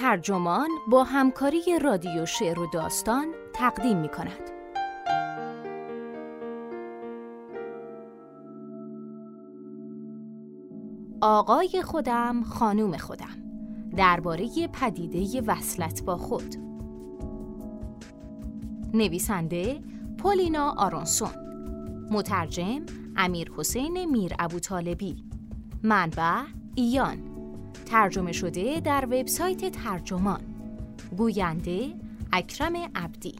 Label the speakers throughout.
Speaker 1: ترجمان با همکاری رادیو شعر و داستان تقدیم می کند. آقای خودم خانوم خودم. درباره پدیده وصلت با خود. نویسنده پولینا آرونسون. مترجم امیر حسین میر ابو طالبی منبع ایان. ترجمه شده در وبسایت ترجمان. گوینده اکرم عبدی.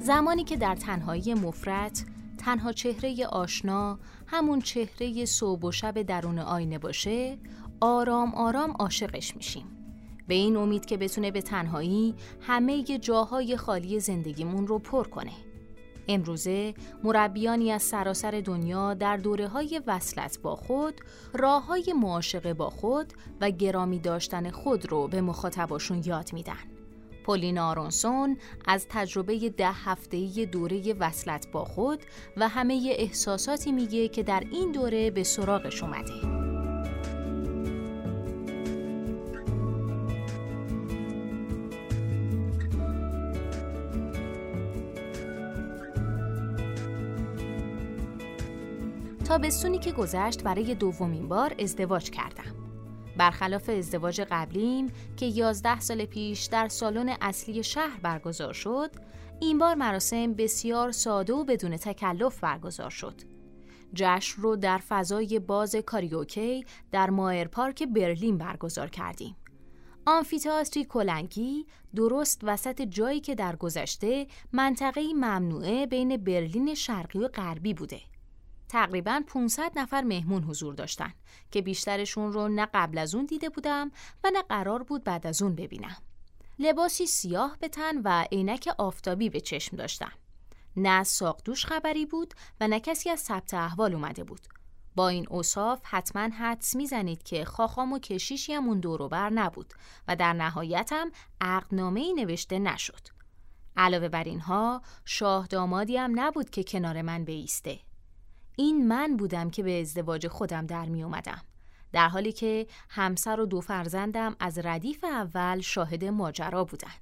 Speaker 1: زمانی که در تنهایی مفرت تنها چهره آشنا همون چهره صبح و شب درون آینه باشه آرام آرام عاشقش میشیم. به این امید که بتونه به تنهایی همه جاهای خالی زندگیمون رو پر کنه امروزه مربیانی از سراسر دنیا در دوره های وصلت با خود راه های معاشقه با خود و گرامی داشتن خود رو به مخاطباشون یاد میدن پولین آرونسون از تجربه ده هفتهی دوره وصلت با خود و همه احساساتی میگه که در این دوره به سراغش اومده. تابستونی که گذشت برای دومین بار ازدواج کردم. برخلاف ازدواج قبلیم که 11 سال پیش در سالن اصلی شهر برگزار شد، این بار مراسم بسیار ساده و بدون تکلف برگزار شد. جشن رو در فضای باز کاریوکی در مایر پارک برلین برگزار کردیم. آمفیتئاتری کلنگی درست وسط جایی که در گذشته منطقه ممنوعه بین برلین شرقی و غربی بوده. تقریبا 500 نفر مهمون حضور داشتن که بیشترشون رو نه قبل از اون دیده بودم و نه قرار بود بعد از اون ببینم. لباسی سیاه به تن و عینک آفتابی به چشم داشتم. نه ساقدوش خبری بود و نه کسی از ثبت احوال اومده بود. با این اوصاف حتما حدس می‌زنید که خاخام و کشیشی هم اون دوروبر نبود و در نهایتم عقدنامه ای نوشته نشد. علاوه بر اینها شاه دامادی هم نبود که کنار من بیسته. این من بودم که به ازدواج خودم در می اومدم. در حالی که همسر و دو فرزندم از ردیف اول شاهد ماجرا بودن.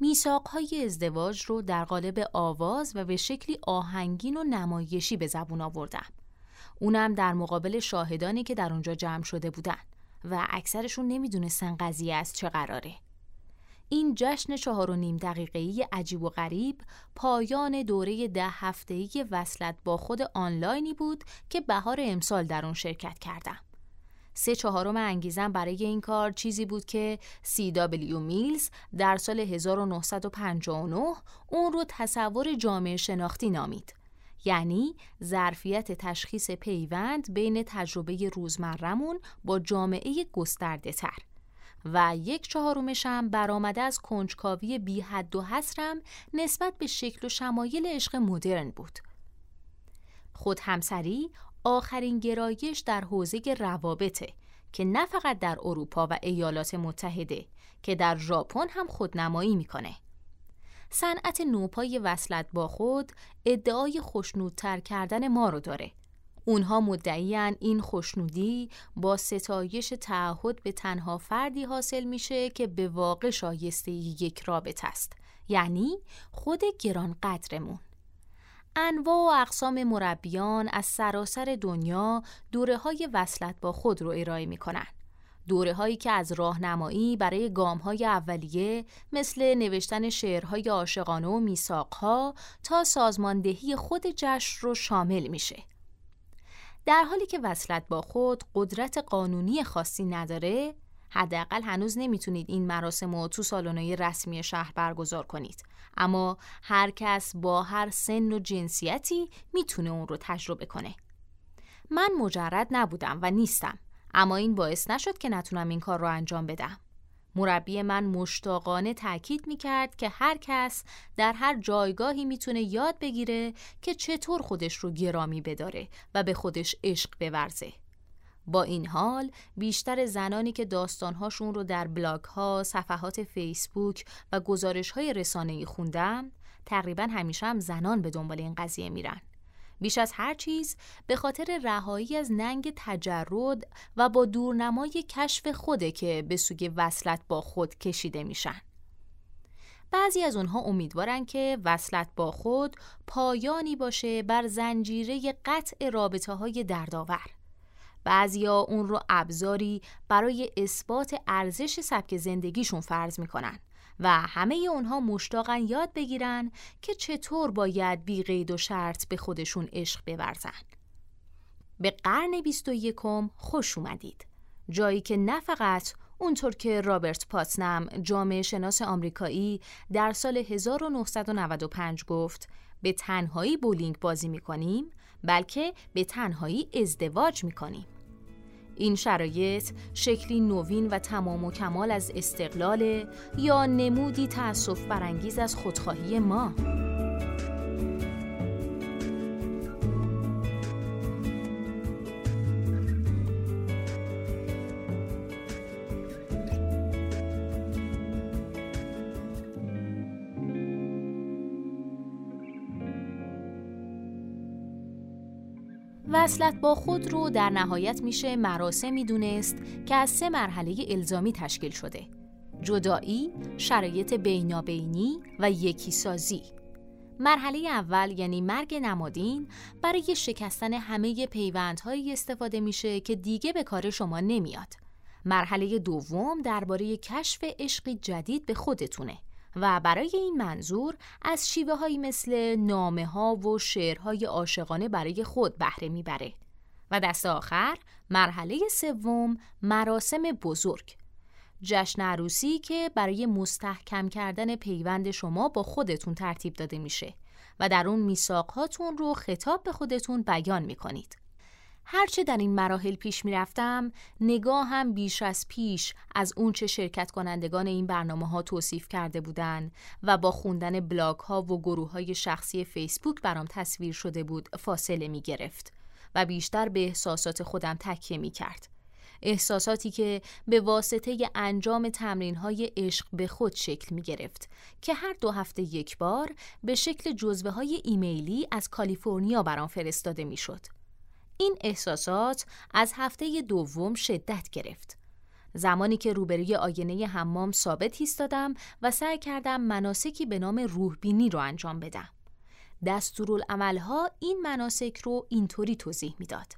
Speaker 1: میساقهای ازدواج رو در قالب آواز و به شکلی آهنگین و نمایشی به زبون آوردم. اونم در مقابل شاهدانی که در اونجا جمع شده بودن و اکثرشون نمی‌دونستن قضیه از چه قراره. این جشن چهار و نیم دقیقه‌ای عجیب و غریب پایان دوره ده هفته‌ای وصلت با خود آنلاینی بود که بهار امسال در اون شرکت کردم. سه چهارم انگیزم برای این کار چیزی بود که CW میلز در سال 1959 اون رو تصور جامعه شناختی نامید. یعنی ظرفیت تشخیص پیوند بین تجربه روزمرمون با جامعه گسترده تر. و یک چهارمشم برآمده از کنجکاوی بی حد و حسرم نسبت به شکل و شمایل عشق مدرن بود. خود همسری آخرین گرایش در حوزه روابطه که نه فقط در اروپا و ایالات متحده که در ژاپن هم خودنمایی می‌کنه. صنعت نوپای وصلت با خود ادعای خوشنودتر کردن ما رو داره اونها مدعیان این خوشنودی با ستایش تعهد به تنها فردی حاصل میشه که به واقع شایسته یک رابط است یعنی خود گران قدرمون انواع و اقسام مربیان از سراسر دنیا دوره های وصلت با خود رو ارائه می‌کنن. دوره هایی که از راهنمایی برای گام های اولیه مثل نوشتن شعرهای عاشقانه و میثاقها تا سازماندهی خود جشن رو شامل میشه. در حالی که وصلت با خود قدرت قانونی خاصی نداره حداقل هنوز نمی‌تونید این مراسم رو تو سالن‌های رسمی شهر برگزار کنید. اما هر کس با هر سن و جنسیتی می‌تونه اون رو تجربه کنه. من مجرد نبودم و نیستم اما این باعث نشد که نتونم این کار رو انجام بدم. مربی من مشتاقانه تاکید می‌کرد که هر کس در هر جایگاهی می‌تونه یاد بگیره که چطور خودش رو گرامی بداره و به خودش عشق بورزه. با این حال بیشتر زنانی که داستانهاشون رو در بلاگ ها، صفحات فیسبوک و گزارش های رسانه‌ای خوندم، تقریبا همیشه هم زنان به دنبال این قضیه میرن. بیش از هر چیز به خاطر رهایی از ننگ تجرد و با دورنمای کشف خوده که به سوی وصلت با خود کشیده میشن. بعضی از اونها امیدوارن که وصلت با خود پایانی باشه بر زنجیره قطع رابطه های دردآور. بعضیا اون رو ابزاری برای اثبات ارزش سبک زندگیشون فرض می‌کنن و همه اونها مشتاقن یاد بگیرن که چطور باید بی قید و شرط به خودشون عشق بورزن. به قرن بیست و یکم خوش اومدید. جایی که نه فقط اونطور که رابرت پاتنم جامعه شناس آمریکایی در سال 1995 گفت به تنهایی بولینگ بازی می‌کنیم بلکه به تنهایی ازدواج می‌کنیم. این شرایط شکلی نوین و تمام و کمال از استقلال یا نمودی تأسف برانگیز از خودخواهی ما. وصلت با خود رو در نهایت میشه مراسمی دونست که از سه مرحله الزامی تشکیل شده. جدایی، شرایط بینابینی و یکی سازی مرحله اول یعنی مرگ نمادین برای شکستن همه پیوندهایی استفاده میشه که دیگه به کار شما نمیاد. مرحله دوم درباره کشف عشقی جدید به خودتونه. و برای این منظور از شیوه هایی مثل نامه ها و شعرهای عاشقانه برای خود بهره می‌بره و دست آخر مرحله سوم مراسم بزرگ جشن عروسی که برای مستحکم کردن پیوند شما با خودتون ترتیب داده میشه و در اون میثاقهاتون رو خطاب به خودتون بیان می‌کنید. هرچه در این مراحل پیش می‌رفتم نگاه هم بیش از پیش از اونچه شرکت کنندگان این برنامه ها توصیف کرده بودند و با خوندن بلاگ ها و گروه های شخصی فیسبوک برام تصویر شده بود فاصله می گرفت و بیشتر به احساسات خودم تکیه می کرد. احساساتی که به واسطه انجام تمرین های عشق به خود شکل می گرفت که هر دو هفته یک بار به شکل جزوه های ایمیلی از کالیفرنیا برام فرستاده می شد. این احساسات از هفته دوم شدت گرفت. زمانی که روبروی آینه حمام ثابت ایستادم و سعی کردم مناسکی به نام روح بینی رو انجام بدم. دستورالعملها این مناسک رو اینطوری توضیح می‌داد.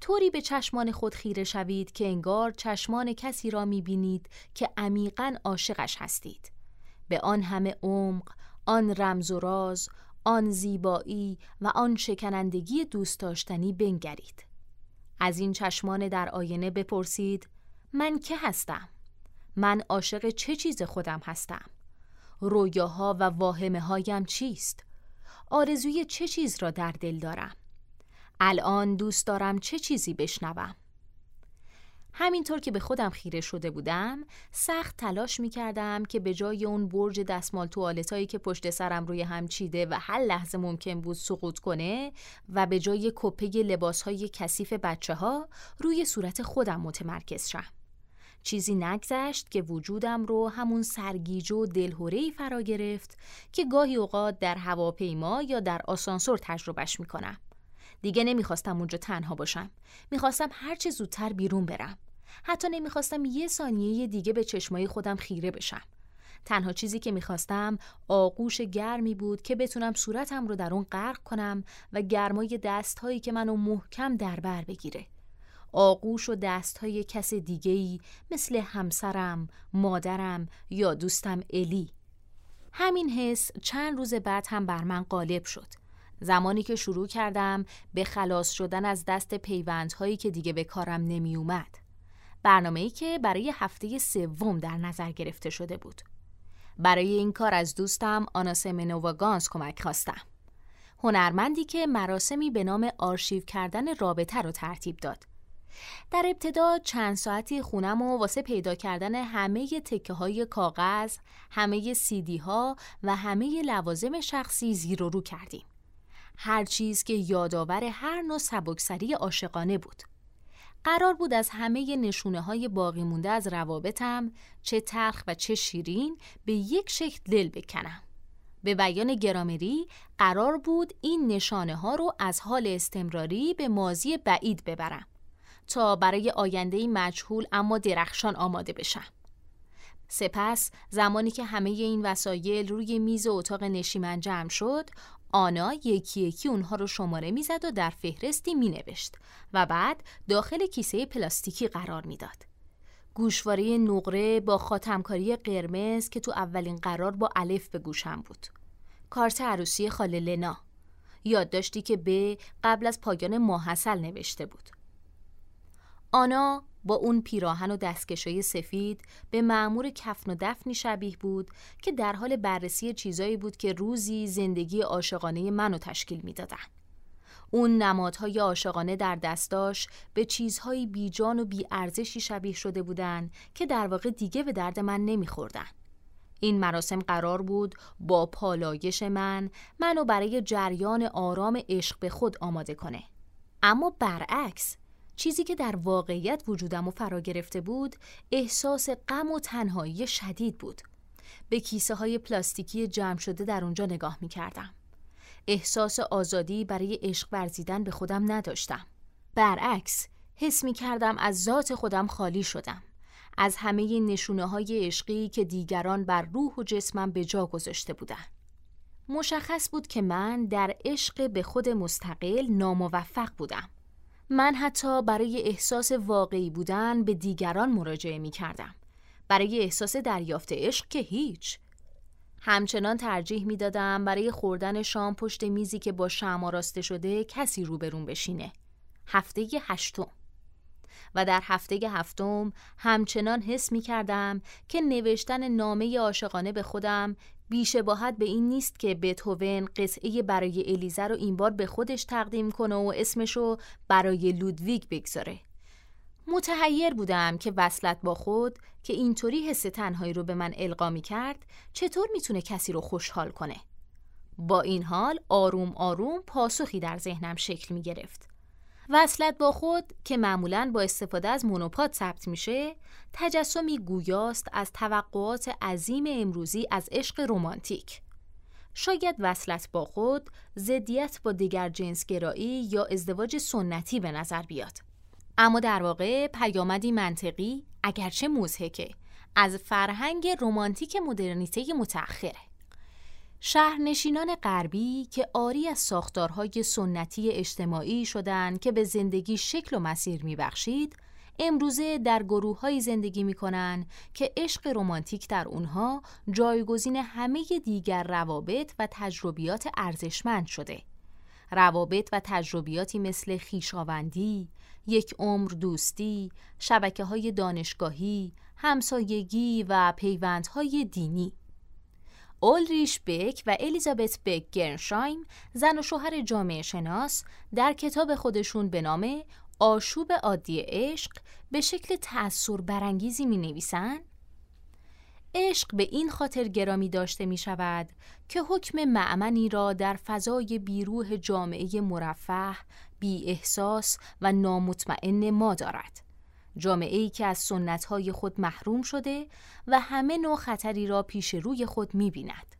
Speaker 1: طوری به چشمان خود خیره شوید که انگار چشمان کسی را می‌بینید که عمیقا عاشقش هستید. به آن همه عمق، آن رمز و راز، آن زیبایی و آن شکنندگی دوست داشتنی بنگرید. از این چشمان در آینه بپرسید من که هستم؟ من عاشق چه چیز خودم هستم؟ رویاها و واهمه هایم چیست؟ آرزوی چه چیز را در دل دارم؟ الان دوست دارم چه چیزی بشنوم؟ همینطور که به خودم خیره شده بودم سخت تلاش می کردم که به جای اون برج دستمال توالتایی که پشت سرم روی هم چیده و هر لحظه ممکن بود سقوط کنه و به جای کپه لباس های کثیف بچه ها روی صورت خودم متمرکز شم. چیزی نگذشت که وجودم رو همون سرگیج و دلهورهی فرا گرفت که گاهی اوقات در هواپیما یا در آسانسور تجربهش می‌کنم. دیگه نمی‌خواستم اونجا تنها باشم. می‌خواستم هرچه زودتر بیرون برم. حتی نمی‌خواستم یه ثانیه دیگه به چشمای خودم خیره بشم. تنها چیزی که می‌خواستم آغوش گرمی بود که بتونم صورتم رو در اون غرق کنم و گرمای دستهایی که منو محکم در بر بگیره. آغوش و دستهای کس دیگهی مثل همسرم، مادرم یا دوستم الی. همین حس چند روز بعد هم بر من غالب شد. زمانی که شروع کردم به خلاص شدن از دست پیوندهایی که دیگه به کارم نمی اومد. برنامه ای که برای هفته سوم در نظر گرفته شده بود. برای این کار از دوستم آناسم گانس کمک خواستم. هنرمندی که مراسمی به نام آرشیو کردن رابطه رو ترتیب داد. در ابتدا چند ساعتی خونم و واسه پیدا کردن همه تکه های کاغذ، همه سیدی ها و همه لوازم شخصی زیر و رو کردیم. هر چیز که یادآور هر نوع سبکسری عاشقانه بود. قرار بود از همه نشونه های باقی مونده از روابطم چه تلخ و چه شیرین به یک شکل دل بکنم. به بیان گرامری قرار بود این نشانه ها رو از حال استمراری به مازی بعید ببرم تا برای آینده مجهول اما درخشان آماده بشم. سپس زمانی که همه این وسایل روی میز اتاق نشیمن جمع شد آنا یکی یکی اونها رو شماره می‌زد و در فهرستی مینوشت و بعد داخل کیسه پلاستیکی قرار می‌داد. گوشواره نقره با خاتمکاری قرمز که تو اولین قرار با الف به گوشم بود. کارت عروسی خاله لنا. یادداشتی که به قبل از پایان ماحصل نوشته بود. آنا با اون پیراهن و دستکشای سفید به معمور کفن و دفنی شبیه بود که در حال بررسی چیزایی بود که روزی زندگی عاشقانه منو تشکیل می‌دادن. اون نمادهای عاشقانه در دستاش به چیزهایی بیجان و بیارزشی شبیه شده بودن که در واقع دیگه به درد من نمیخوردن. این مراسم قرار بود با پالایش من منو برای جریان آرام عشق به خود آماده کنه. اما برعکس چیزی که در واقعیت وجودم و فرا گرفته بود احساس غم و تنهایی شدید بود. به کیسه های پلاستیکی جمع شده در اونجا نگاه می کردم. احساس آزادی برای عشق ورزیدن به خودم نداشتم. برعکس حس می کردم از ذات خودم خالی شدم. از همه نشونه های عشقی که دیگران بر روح و جسمم به جا گذاشته بودن. مشخص بود که من در عشق به خود مستقل ناموفق بودم. من حتی برای احساس واقعی بودن به دیگران مراجعه می کردم. برای احساس دریافت عشق که هیچ. همچنان ترجیح می دادم برای خوردن شام پشت میزی که با شم راسته شده کسی روبرون بشینه. هفته هشتم و در هفته هفتم همچنان حس می کردم که نوشتن نامه عاشقانه به خودم بیشباهت به این نیست که بتهوون قطعه برای الیزا رو این بار به خودش تقدیم کنه و اسمشو برای لودویگ بگذاره. متحیر بودم که وصلت با خود که اینطوری حس تنهایی رو به من القا می کرد چطور می‌تونه کسی رو خوشحال کنه. با این حال آروم آروم پاسخی در ذهنم شکل می گرفت. وصلت با خود که معمولا با استفاده از مونوپاد ثبت میشه تجسمی گویاست از توقعات عظیم امروزی از عشق رمانتیک. شاید وصلت با خود زدیت با دیگر جنسگرایی یا ازدواج سنتی به نظر بیاد. اما در واقع پیامدی منطقی اگرچه موزهکه از فرهنگ رمانتیک مدرنیته متأخره. شهرنشینان غربی که آری از ساختارهای سنتی اجتماعی شدند که به زندگی شکل و مسیر میبخشید امروزه در گروه زندگی می که عشق رمانتیک در اونها جایگزین همه دیگر روابط و تجربیات ارزشمند شده. روابط و تجربیاتی مثل خیشاوندی، یک عمر دوستی، شبکه های دانشگاهی، همسایگی و پیوندهای دینی. اولریش بک و الیزابت بک گرنشایم زن و شوهر جامعه شناس در کتاب خودشون به نام آشوب عادی عشق به شکل تأثیر برانگیزی می نویسن عشق به این خاطر گرامی داشته می شود که حکم معمنی را در فضای بیروح جامعه مرفه، بی احساس و نامطمئن ما دارد. جامعه ای که از سنت های خود محروم شده و همه نوع خطری را پیش روی می می‌بیند.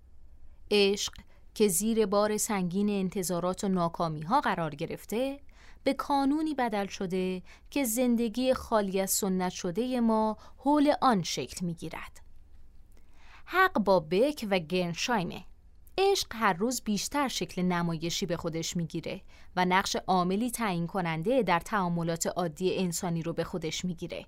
Speaker 1: عشق که زیر بار سنگین انتظارات و ناکامی ها قرار گرفته به قانونی بدل شده که زندگی خالی از سنت شده ما حول آن شکل می گیرد. حق با بک و گرنشایمه عشق هر روز بیشتر شکل نمایشی به خودش می‌گیره و نقش عاملی تعیین کننده در تعاملات عادی انسانی رو به خودش می‌گیره.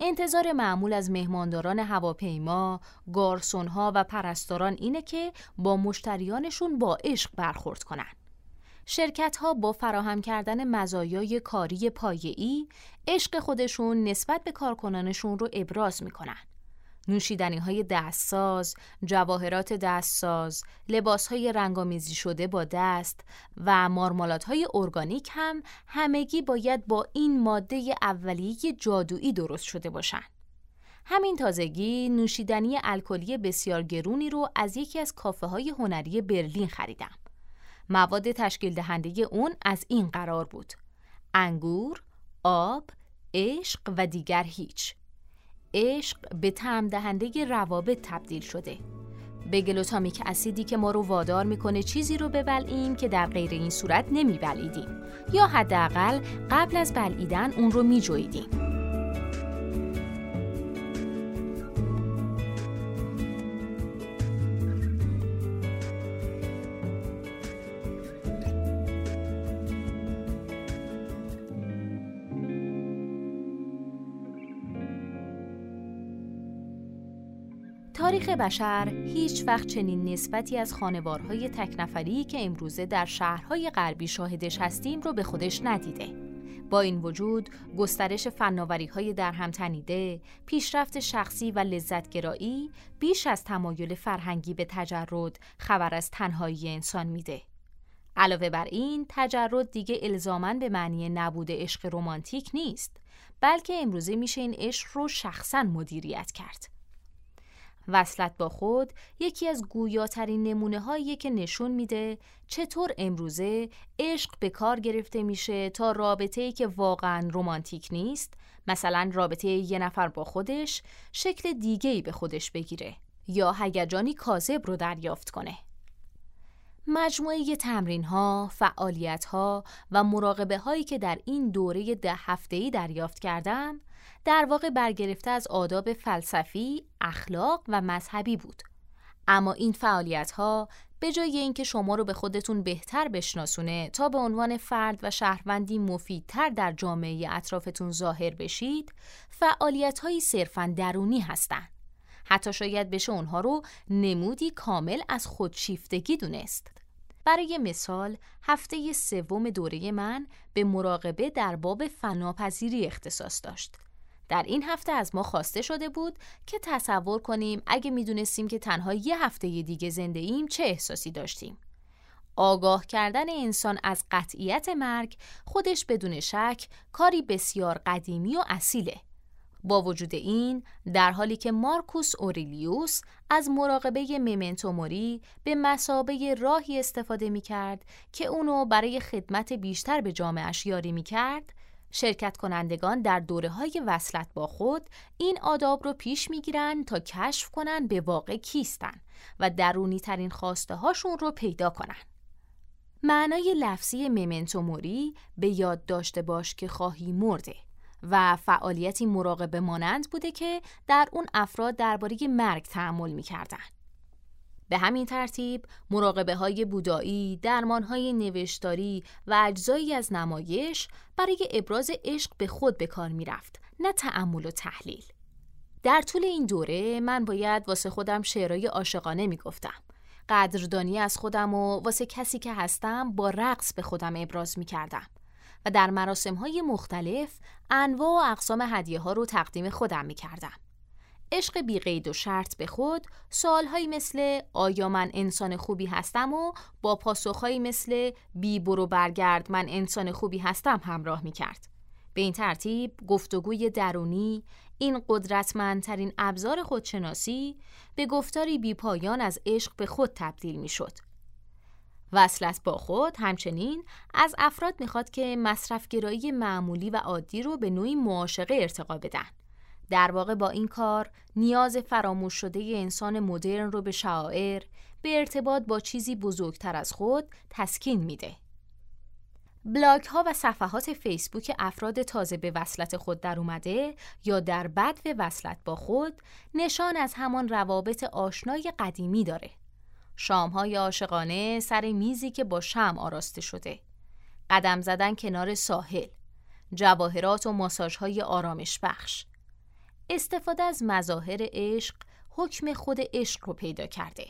Speaker 1: انتظار معمول از مهمانداران هواپیما، گارسونها و پرستاران اینه که با مشتریانشون با عشق برخورد کنن. شرکت ها با فراهم کردن مزایای کاری پایه‌ای عشق خودشون نسبت به کارکنانشون رو ابراز می‌کنن. نوشیدنی های دستساز، جواهرات دستساز، لباس های رنگامیزی شده با دست و مارمالات های ارگانیک هم همگی باید با این ماده اولیه جادویی درست شده باشند. همین تازگی نوشیدنی الکلی بسیار گرونی رو از یکی از کافه های هنری برلین خریدم. مواد تشکیل دهنده اون از این قرار بود. انگور، آب، عشق و دیگر هیچ. عشق به تعم دهنده روابط تبدیل شده به گلوتامیک اسیدی که ما رو وادار می‌کنه چیزی رو ببلعیم که در غیر این صورت نمیبلیدیم یا حداقل قبل از بلعیدن اون رو میجویدیم. تاریخ بشر هیچ وقت چنین نسبتی از خانوارهای تکنفری که امروزه در شهرهای غربی شاهدش هستیم رو به خودش ندیده. با این وجود گسترش فناوری های در هم تنیده، پیشرفت شخصی و لذتگرایی بیش از تمایل فرهنگی به تجرد خبر از تنهایی انسان میده. علاوه بر این تجرد دیگه الزامن به معنی نبود عشق رمانتیک نیست بلکه امروزه میشه این عشق رو شخصا مدیریت کرد. وصلت با خود یکی از گویاترین نمونه هایی که نشون میده چطور امروزه عشق به کار گرفته میشه تا رابطه ای که واقعا رمانتیک نیست مثلا رابطه یه نفر با خودش شکل دیگه ای به خودش بگیره یا هیجانی کاذب رو دریافت کنه. مجموعه تمرین ها، فعالیت ها و مراقبه هایی که در این دوره ده هفته ای دریافت کردم در واقع برگرفته از آداب فلسفی، اخلاق و مذهبی بود. اما این فعالیت ها به جای اینکه شما رو به خودتون بهتر بشناسونه تا به عنوان فرد و شهروندی مفیدتر در جامعه اطرافتون ظاهر بشید، فعالیت هایی صرفا درونی هستند. حتی شاید بشه اونها رو نمودی کامل از خودشیفتگی دونست. برای مثال هفته سوم دوره من به مراقبه در باب فناپذیری اختصاص داشت. در این هفته از ما خواسته شده بود که تصور کنیم اگه می‌دونستیم که تنها یه هفته دیگه زنده ایم چه احساسی داشتیم. آگاه کردن انسان از قطعیت مرگ خودش بدون شک کاری بسیار قدیمی و اصیله. با وجود این در حالی که مارکوس اوریلیوس از مراقبه ممنتو موری به مسابه راهی استفاده می کرد که اونو برای خدمت بیشتر به جامعش یاری می کرد شرکت کنندگان در دوره های وصلت با خود این آداب رو پیش می‌گیرن تا کشف کنن به واقع کیستن و درونی ترین خواسته هاشون رو پیدا کنن. معنای لفظی ممنتو موری به یاد داشته باش که خواهی مرده و فعالیتی مراقبه مانند بوده که در اون افراد درباره مرگ تحمل می‌کردن. به همین ترتیب مراقبه های بودایی، درمان های نوشتاری و اجزایی از نمایش برای ابراز عشق به خود به کار می رفت، نه تعمل و تحلیل. در طول این دوره من باید واسه خودم شعرهای عاشقانه می گفتم. قدردانی از خودم و واسه کسی که هستم با رقص به خودم ابراز می کردم. و در مراسم های مختلف انواع و اقسام هدیه ها رو تقدیم خودم می کردم. عشق بی قید و شرط به خود سوالهایی مثل آیا من انسان خوبی هستم و با پاسخهایی مثل بی برو برگرد من انسان خوبی هستم همراه می کرد. به این ترتیب گفتگوی درونی این قدرتمندترین ابزار خودشناسی به گفتاری بی پایان از عشق به خود تبدیل می شد. وصلت با خود همچنین از افراد می‌خواد که مصرفگرایی معمولی و عادی رو به نوعی معاشقه ارتقا بدن. در واقع با این کار نیاز فراموش شده انسان مدرن رو به شاعر به ارتباط با چیزی بزرگتر از خود تسکین میده. بلاگ ها و صفحات فیسبوک افراد تازه به وصلت خود در اومده یا در بد و وصلت با خود نشان از همان روابط آشنای قدیمی داره. شام های عاشقانه سر میزی که با شم آراسته شده. قدم زدن کنار ساحل. جواهرات و ماساژ های آرامش بخش. استفاده از مظاهر عشق حکم خود عشق رو پیدا کرده.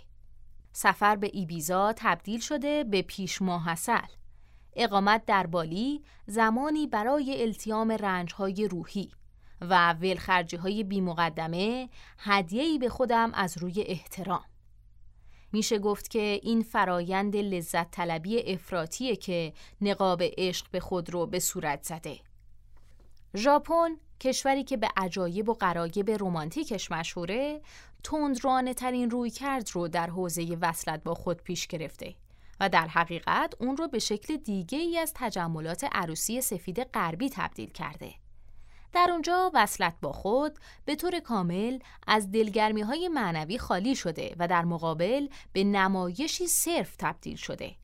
Speaker 1: سفر به ایبیزا تبدیل شده به پیش ماحصل. اقامت در بالی زمانی برای التیام رنجهای روحی و ولخرجی های بی مقدمه هدیه‌ای به خودم از روی احترام. میشه گفت که این فرایند لذت طلبی افراتیه که نقاب عشق به خود رو به صورت زده. ژاپن کشوری که به عجایب و قرایب رمانتیکش مشهوره تندرانه ترین روی کرد رو در حوزه وصلت با خود پیش گرفته و در حقیقت اون رو به شکل دیگه ای از تجملات عروسی سفید غربی تبدیل کرده. در اونجا وصلت با خود به طور کامل از دلگرمی های معنوی خالی شده و در مقابل به نمایشی صرف تبدیل شده.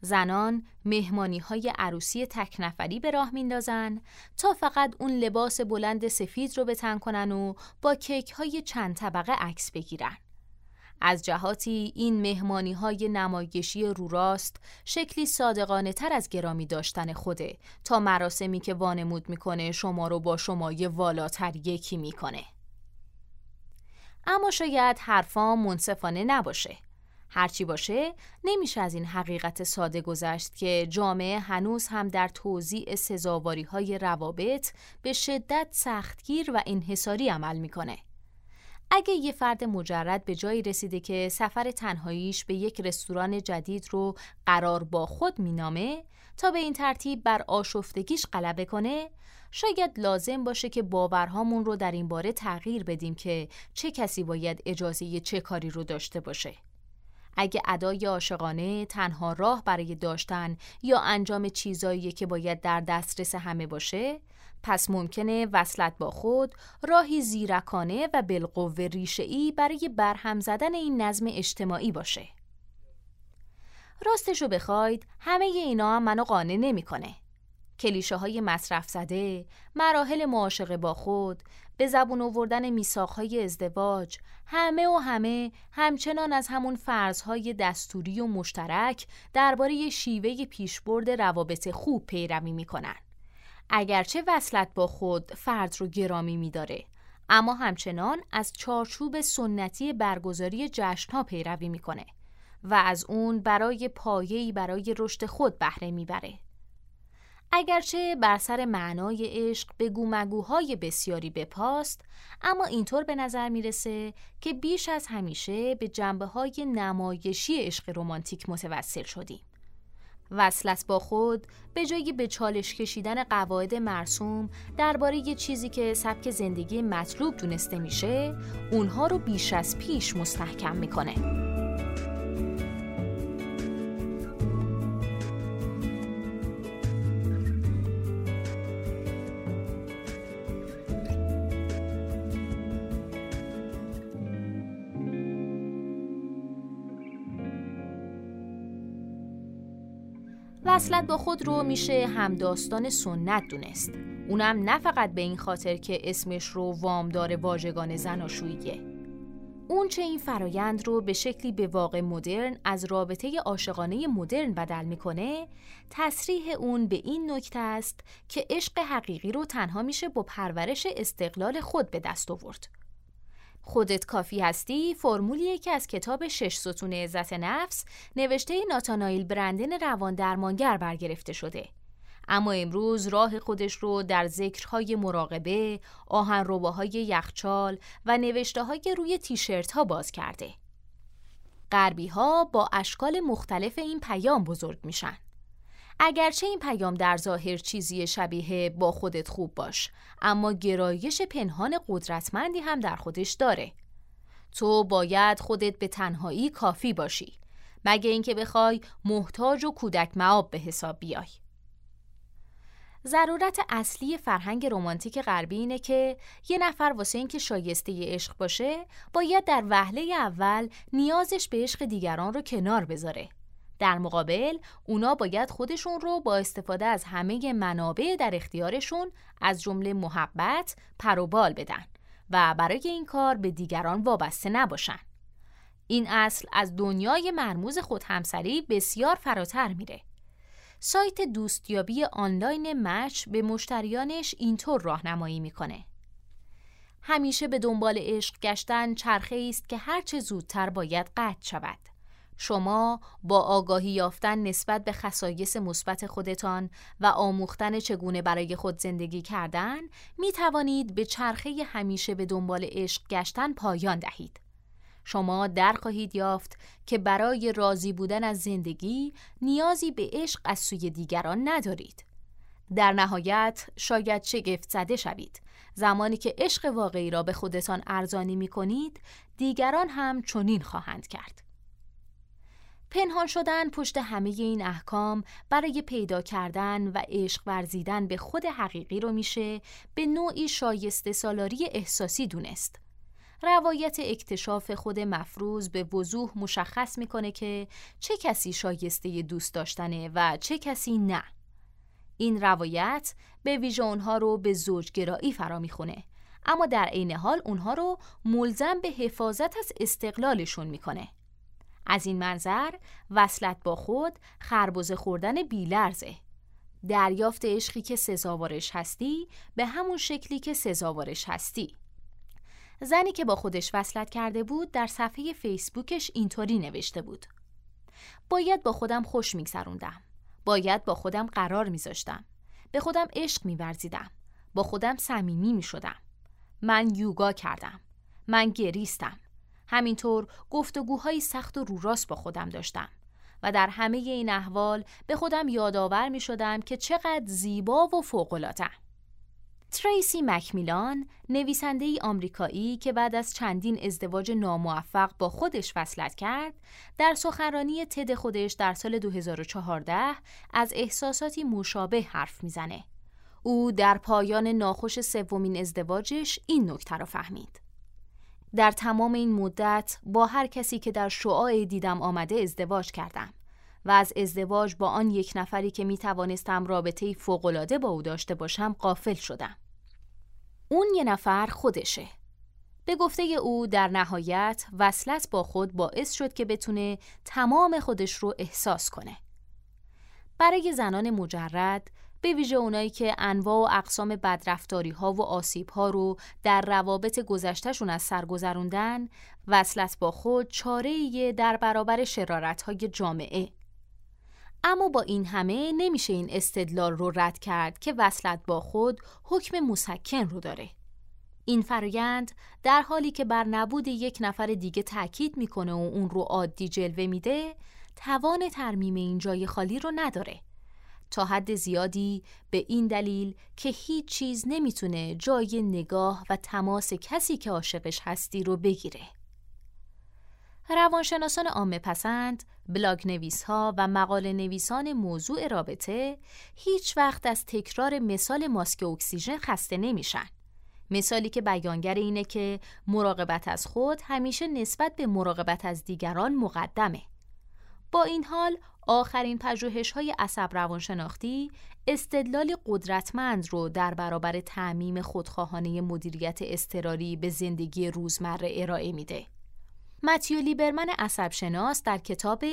Speaker 1: زنان مهمانی های عروسی تک نفری به راه میندازن تا فقط اون لباس بلند سفید رو به تن کنن و با کیک های چند طبقه عکس بگیرن. از جهاتی این مهمانی های نمایشی رو راست شکلی صادقانه تر از گرامی داشتن خوده تا مراسمی که وانمود می‌کنه شما رو با شمای والاتر یکی می‌کنه. اما شاید حرفا منصفانه نباشه. هرچی باشه نمیشه از این حقیقت ساده گذشت که جامعه هنوز هم در توضیع سزاواری های روابط به شدت سختگیر و انحصاری عمل می‌کنه. اگه یه فرد مجرد به جایی رسیده که سفر تنهاییش به یک رستوران جدید رو قرار با خود مینامه تا به این ترتیب بر آشفتگیش غلبه کنه شاید لازم باشه که باورهامون رو در این باره تغییر بدیم که چه کسی باید اجازه چه کاری رو داشته باشه اگه ادای عاشقانه تنها راه برای داشتن یا انجام چیزایی که باید در دسترس همه باشه پس ممکنه وصلت با خود راهی زیرکانه و بالقوه ریشه‌ای برای برهم زدن این نظم اجتماعی باشه. راستشو بخواید همه اینا هم منو قانع نمی‌کنه. کلیشه های مصرف زده، مراحل معاشقه با خود، به زبون آوردن میثاقهای ازدواج، همه و همه همچنان از همون فرضهای دستوری و مشترک درباره شیوه پیشبرد روابط خوب پیروی می‌کنن. اگرچه وصلت با خود فرد رو گرامی میداره اما همچنان از چارچوب سنتی برگزاری جشنها پیروی می‌کنه و از اون برای پایه‌ای برای رشد خود بهره می‌بره. اگرچه بر سر معنای عشق به گومگوهای بسیاری بپاست اما اینطور به نظر می‌رسه که بیش از همیشه به جنبه های نمایشی عشق رمانتیک متوسل شدیم. وصلت با خود به جایی به چالش کشیدن قواعد مرسوم درباره یه چیزی که سبک زندگی مطلوب دونسته میشه اونها رو بیش از پیش مستحکم می‌کنه. وصلت با خود رو میشه همداستان سنت دونست. اونم نه فقط به این خاطر که اسمش رو وامدار واژگان زناشوییه. اون چه این فرایند رو به شکلی به واقع مدرن از رابطه عاشقانه مدرن بدل می‌کنه تصریح اون به این نکته است که عشق حقیقی رو تنها میشه با پرورش استقلال خود به دست آورد. خودت کافی هستی فرمولیه که از کتاب شش ستون عزت نفس نوشته ناتانایل برندن روان درمانگر برگرفته شده اما امروز راه خودش رو در ذکرهای مراقبه، آهنرباهای یخچال و نوشته های روی تیشرت ها باز کرده. غربی ها با اشکال مختلف این پیام بزرگ میشن. اگرچه این پیام در ظاهر چیزی شبیه با خودت خوب باش اما گرایش پنهان قدرتمندی هم در خودش داره. تو باید خودت به تنهایی کافی باشی. مگه اینکه بخوای محتاج و کودک معاب به حساب بیای. ضرورت اصلی فرهنگ رمانتیک غربی اینه که یه نفر واسه اینکه شایسته عشق باشه باید در وهله اول نیازش به عشق دیگران رو کنار بذاره. در مقابل اونا باید خودشون رو با استفاده از همه منابع در اختیارشون از جمله محبت پروبال بدن و برای این کار به دیگران وابسته نباشن. این اصل از دنیای مرموز خود همسری بسیار فراتر میره. سایت دوستیابی آنلاین مچ به مشتریانش اینطور راهنمایی می‌کنه. همیشه به دنبال عشق گشتن چرخه است که هرچه زودتر باید قطع شود. شما با آگاهی یافتن نسبت به خصایص مثبت خودتان و آموختن چگونه برای خود زندگی کردن می توانید به چرخه همیشه به دنبال عشق گشتن پایان دهید. شما در خواهید یافت که برای راضی بودن از زندگی نیازی به عشق از سوی دیگران ندارید. در نهایت شاید شگفت زده شوید زمانی که عشق واقعی را به خودتان ارزانی می کنید دیگران هم چنین خواهند کرد پنهان شدن پشت همه این احکام برای پیدا کردن و عشق ورزیدن به خود حقیقی رو میشه به نوعی شایسته سالاری احساسی دونست. روایت اکتشاف خود مفروض به وضوح مشخص می‌کنه که چه کسی شایسته دوست داشتنه و چه کسی نه. این روایت به ویژه اونها رو به زوجگرایی فرا می‌خونه اما در عین حال اونها رو ملزم به حفاظت از استقلالشون می‌کنه. از این منظر وصلت با خود خربزه خوردن بیلرزه. دریافت عشقی که سزاوارش هستی به همون شکلی که سزاوارش هستی. زنی که با خودش وصلت کرده بود در صفحه فیسبوکش اینطوری نوشته بود. باید با خودم خوش میگذروندم. باید با خودم قرار میذاشتم. به خودم عشق میورزیدم. با خودم صمیمی می‌شدم. من یوگا کردم. من گریستم. همینطور گفتگوهای سخت و رو راست با خودم داشتم و در همه این احوال به خودم یادآور می شدم که چقدر زیبا و فوق‌العاده تریسی مکمیلان نویسنده ای آمریکایی که بعد از چندین ازدواج ناموفق با خودش وصلت کرد در سخنرانی تد خودش در سال 2014 از احساساتی مشابه حرف می‌زنه. او در پایان ناخوش سومین ازدواجش این نکته را فهمید. در تمام این مدت با هر کسی که در شعاع دیدم آمده ازدواج کردم و از ازدواج با آن یک نفری که می توانستم رابطه فوقلاده با او داشته باشم قافل شدم. اون یه نفر خودشه. به گفته او در نهایت وصلت با خود باعث شد که بتونه تمام خودش رو احساس کنه. برای زنان مجرد به ویژه اونایی که انواع و اقسام بدرفتاری ها و آسیب ها رو در روابط گذشتهشون از سر گذروندن وصلت با خود چاره در برابر شرارت های جامعه. اما با این همه نمیشه این استدلال رو رد کرد که وصلت با خود حکم مسکن رو داره. این فرایند در حالی که بر نبود یک نفر دیگه تاکید می‌کنه و اون رو عادی جلوه میده توان ترمیم این جای خالی رو نداره. تا حد زیادی به این دلیل که هیچ چیز نمی‌تونه جای نگاه و تماس کسی که عاشقش هستی رو بگیره. روانشناسان عامه پسند، بلاگ نویس ها و مقاله نویسان موضوع رابطه هیچ وقت از تکرار مثال ماسک اکسیژن خسته نمیشن. مثالی که بیانگر اینه که مراقبت از خود همیشه نسبت به مراقبت از دیگران مقدمه. با این حال آخرین پژوهش های عصب روانشناختی استدلال قدرتمند رو در برابر تعمیم خودخواهانه مدیریت استراری به زندگی روزمره ارائه میده. متیو لیبرمن عصب شناس در کتاب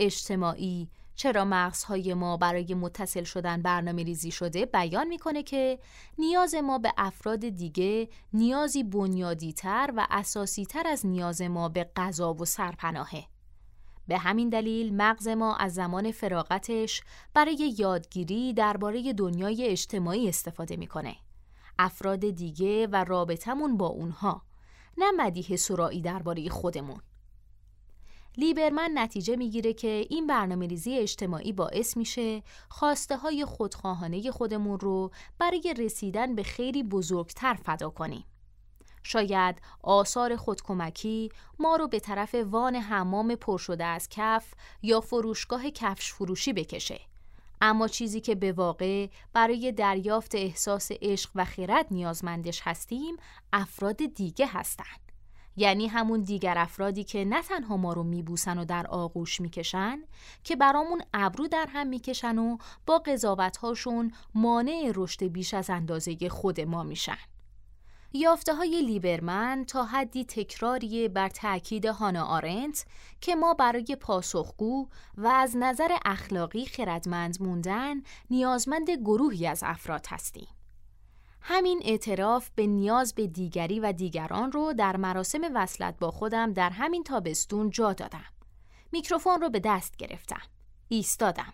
Speaker 1: اجتماعی چرا مغزهای ما برای متصل شدن برنامه ریزی شده بیان می‌کنه که نیاز ما به افراد دیگه نیازی بنیادی تر و اساسی تر از نیاز ما به غذا و سرپناهه. به همین دلیل مغز ما از زمان فراغتش برای یادگیری درباره دنیای اجتماعی استفاده می‌کنه. افراد دیگه و رابطمون با اونها نه مدیح سرایی درباره خودمون. لیبرمن نتیجه می‌گیره که این برنامه ریزی اجتماعی باعث میشه خواسته های خودخواهانه خودمون رو برای رسیدن به خیلی بزرگتر فدا کنیم. شاید آثار خودکمکی ما رو به طرف وان حمام پر شده از کف یا فروشگاه کفش فروشی بکشه. اما چیزی که به واقع برای دریافت احساس عشق و خیرت نیازمندش هستیم افراد دیگه هستند. یعنی همون دیگر افرادی که نه تنها ما رو میبوسن و در آغوش می‌کشن که برامون ابرو در هم می‌کشن و با قضاوتهاشون مانع رشد بیش از اندازه خود ما میشن. یافته های لیبرمن تا حدی تکراری بر تأکید هانا آرنت که ما برای پاسخگو و از نظر اخلاقی خردمند موندن نیازمند گروهی از افراد هستیم. همین اعتراف به نیاز به دیگری و دیگران رو در مراسم وصلت با خودم در همین تابستون جا دادم. میکروفون رو به دست گرفتم. ایستادم.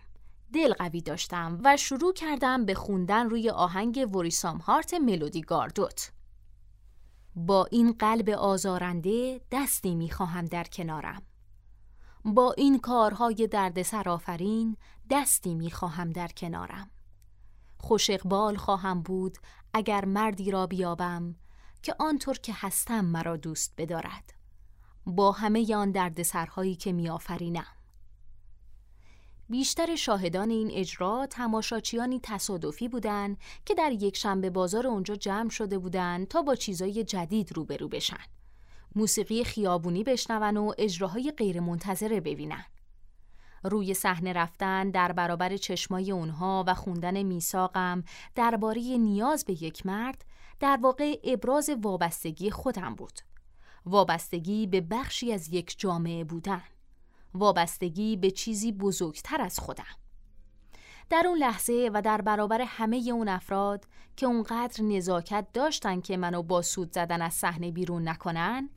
Speaker 1: دل قوی داشتم و شروع کردم به خوندن روی آهنگ وریسام هارت ملودی گاردوت. با این قلب آزارنده دستی می‌خواهم در کنارم. با این کارهای درد سرافرین دستی می‌خواهم در کنارم. خوش اقبال خواهم بود اگر مردی را بیابم که آنطور که هستم مرا دوست بدارد. با همه آن درد سرهایی که میآفرینم بیشتر شاهدان این اجرا تماشاچیانی تصادفی بودند که در یک شنبه بازار اونجا جمع شده بودند تا با چیزای جدید روبرو بشن. موسیقی خیابونی بشنون و اجراهای غیرمنتظره ببینن. روی صحنه رفتن در برابر چشمای اونها و خوندن میثاقم درباره نیاز به یک مرد در واقع ابراز وابستگی خودم بود. وابستگی به بخشی از یک جامعه بودن. وابستگی به چیزی بزرگتر از خودم. در اون لحظه و در برابر همه اون افراد که اونقدر نزاکت داشتن که منو با سود زدن از صحنه بیرون نکنن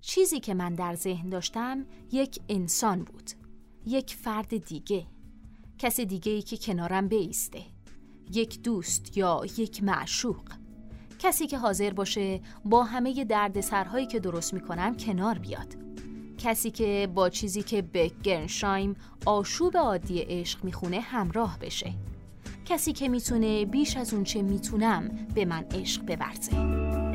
Speaker 1: چیزی که من در ذهن داشتم یک انسان بود یک فرد دیگه کسی دیگه ای که کنارم بیسته یک دوست یا یک معشوق کسی که حاضر باشه با همه دردسرهایی که درست می‌کنم کنار بیاد کسی که با چیزی که به گرنشایم آشوب عادی عشق می‌خونه همراه بشه. کسی که می‌تونه بیش از اون چه می‌تونم به من عشق بورزه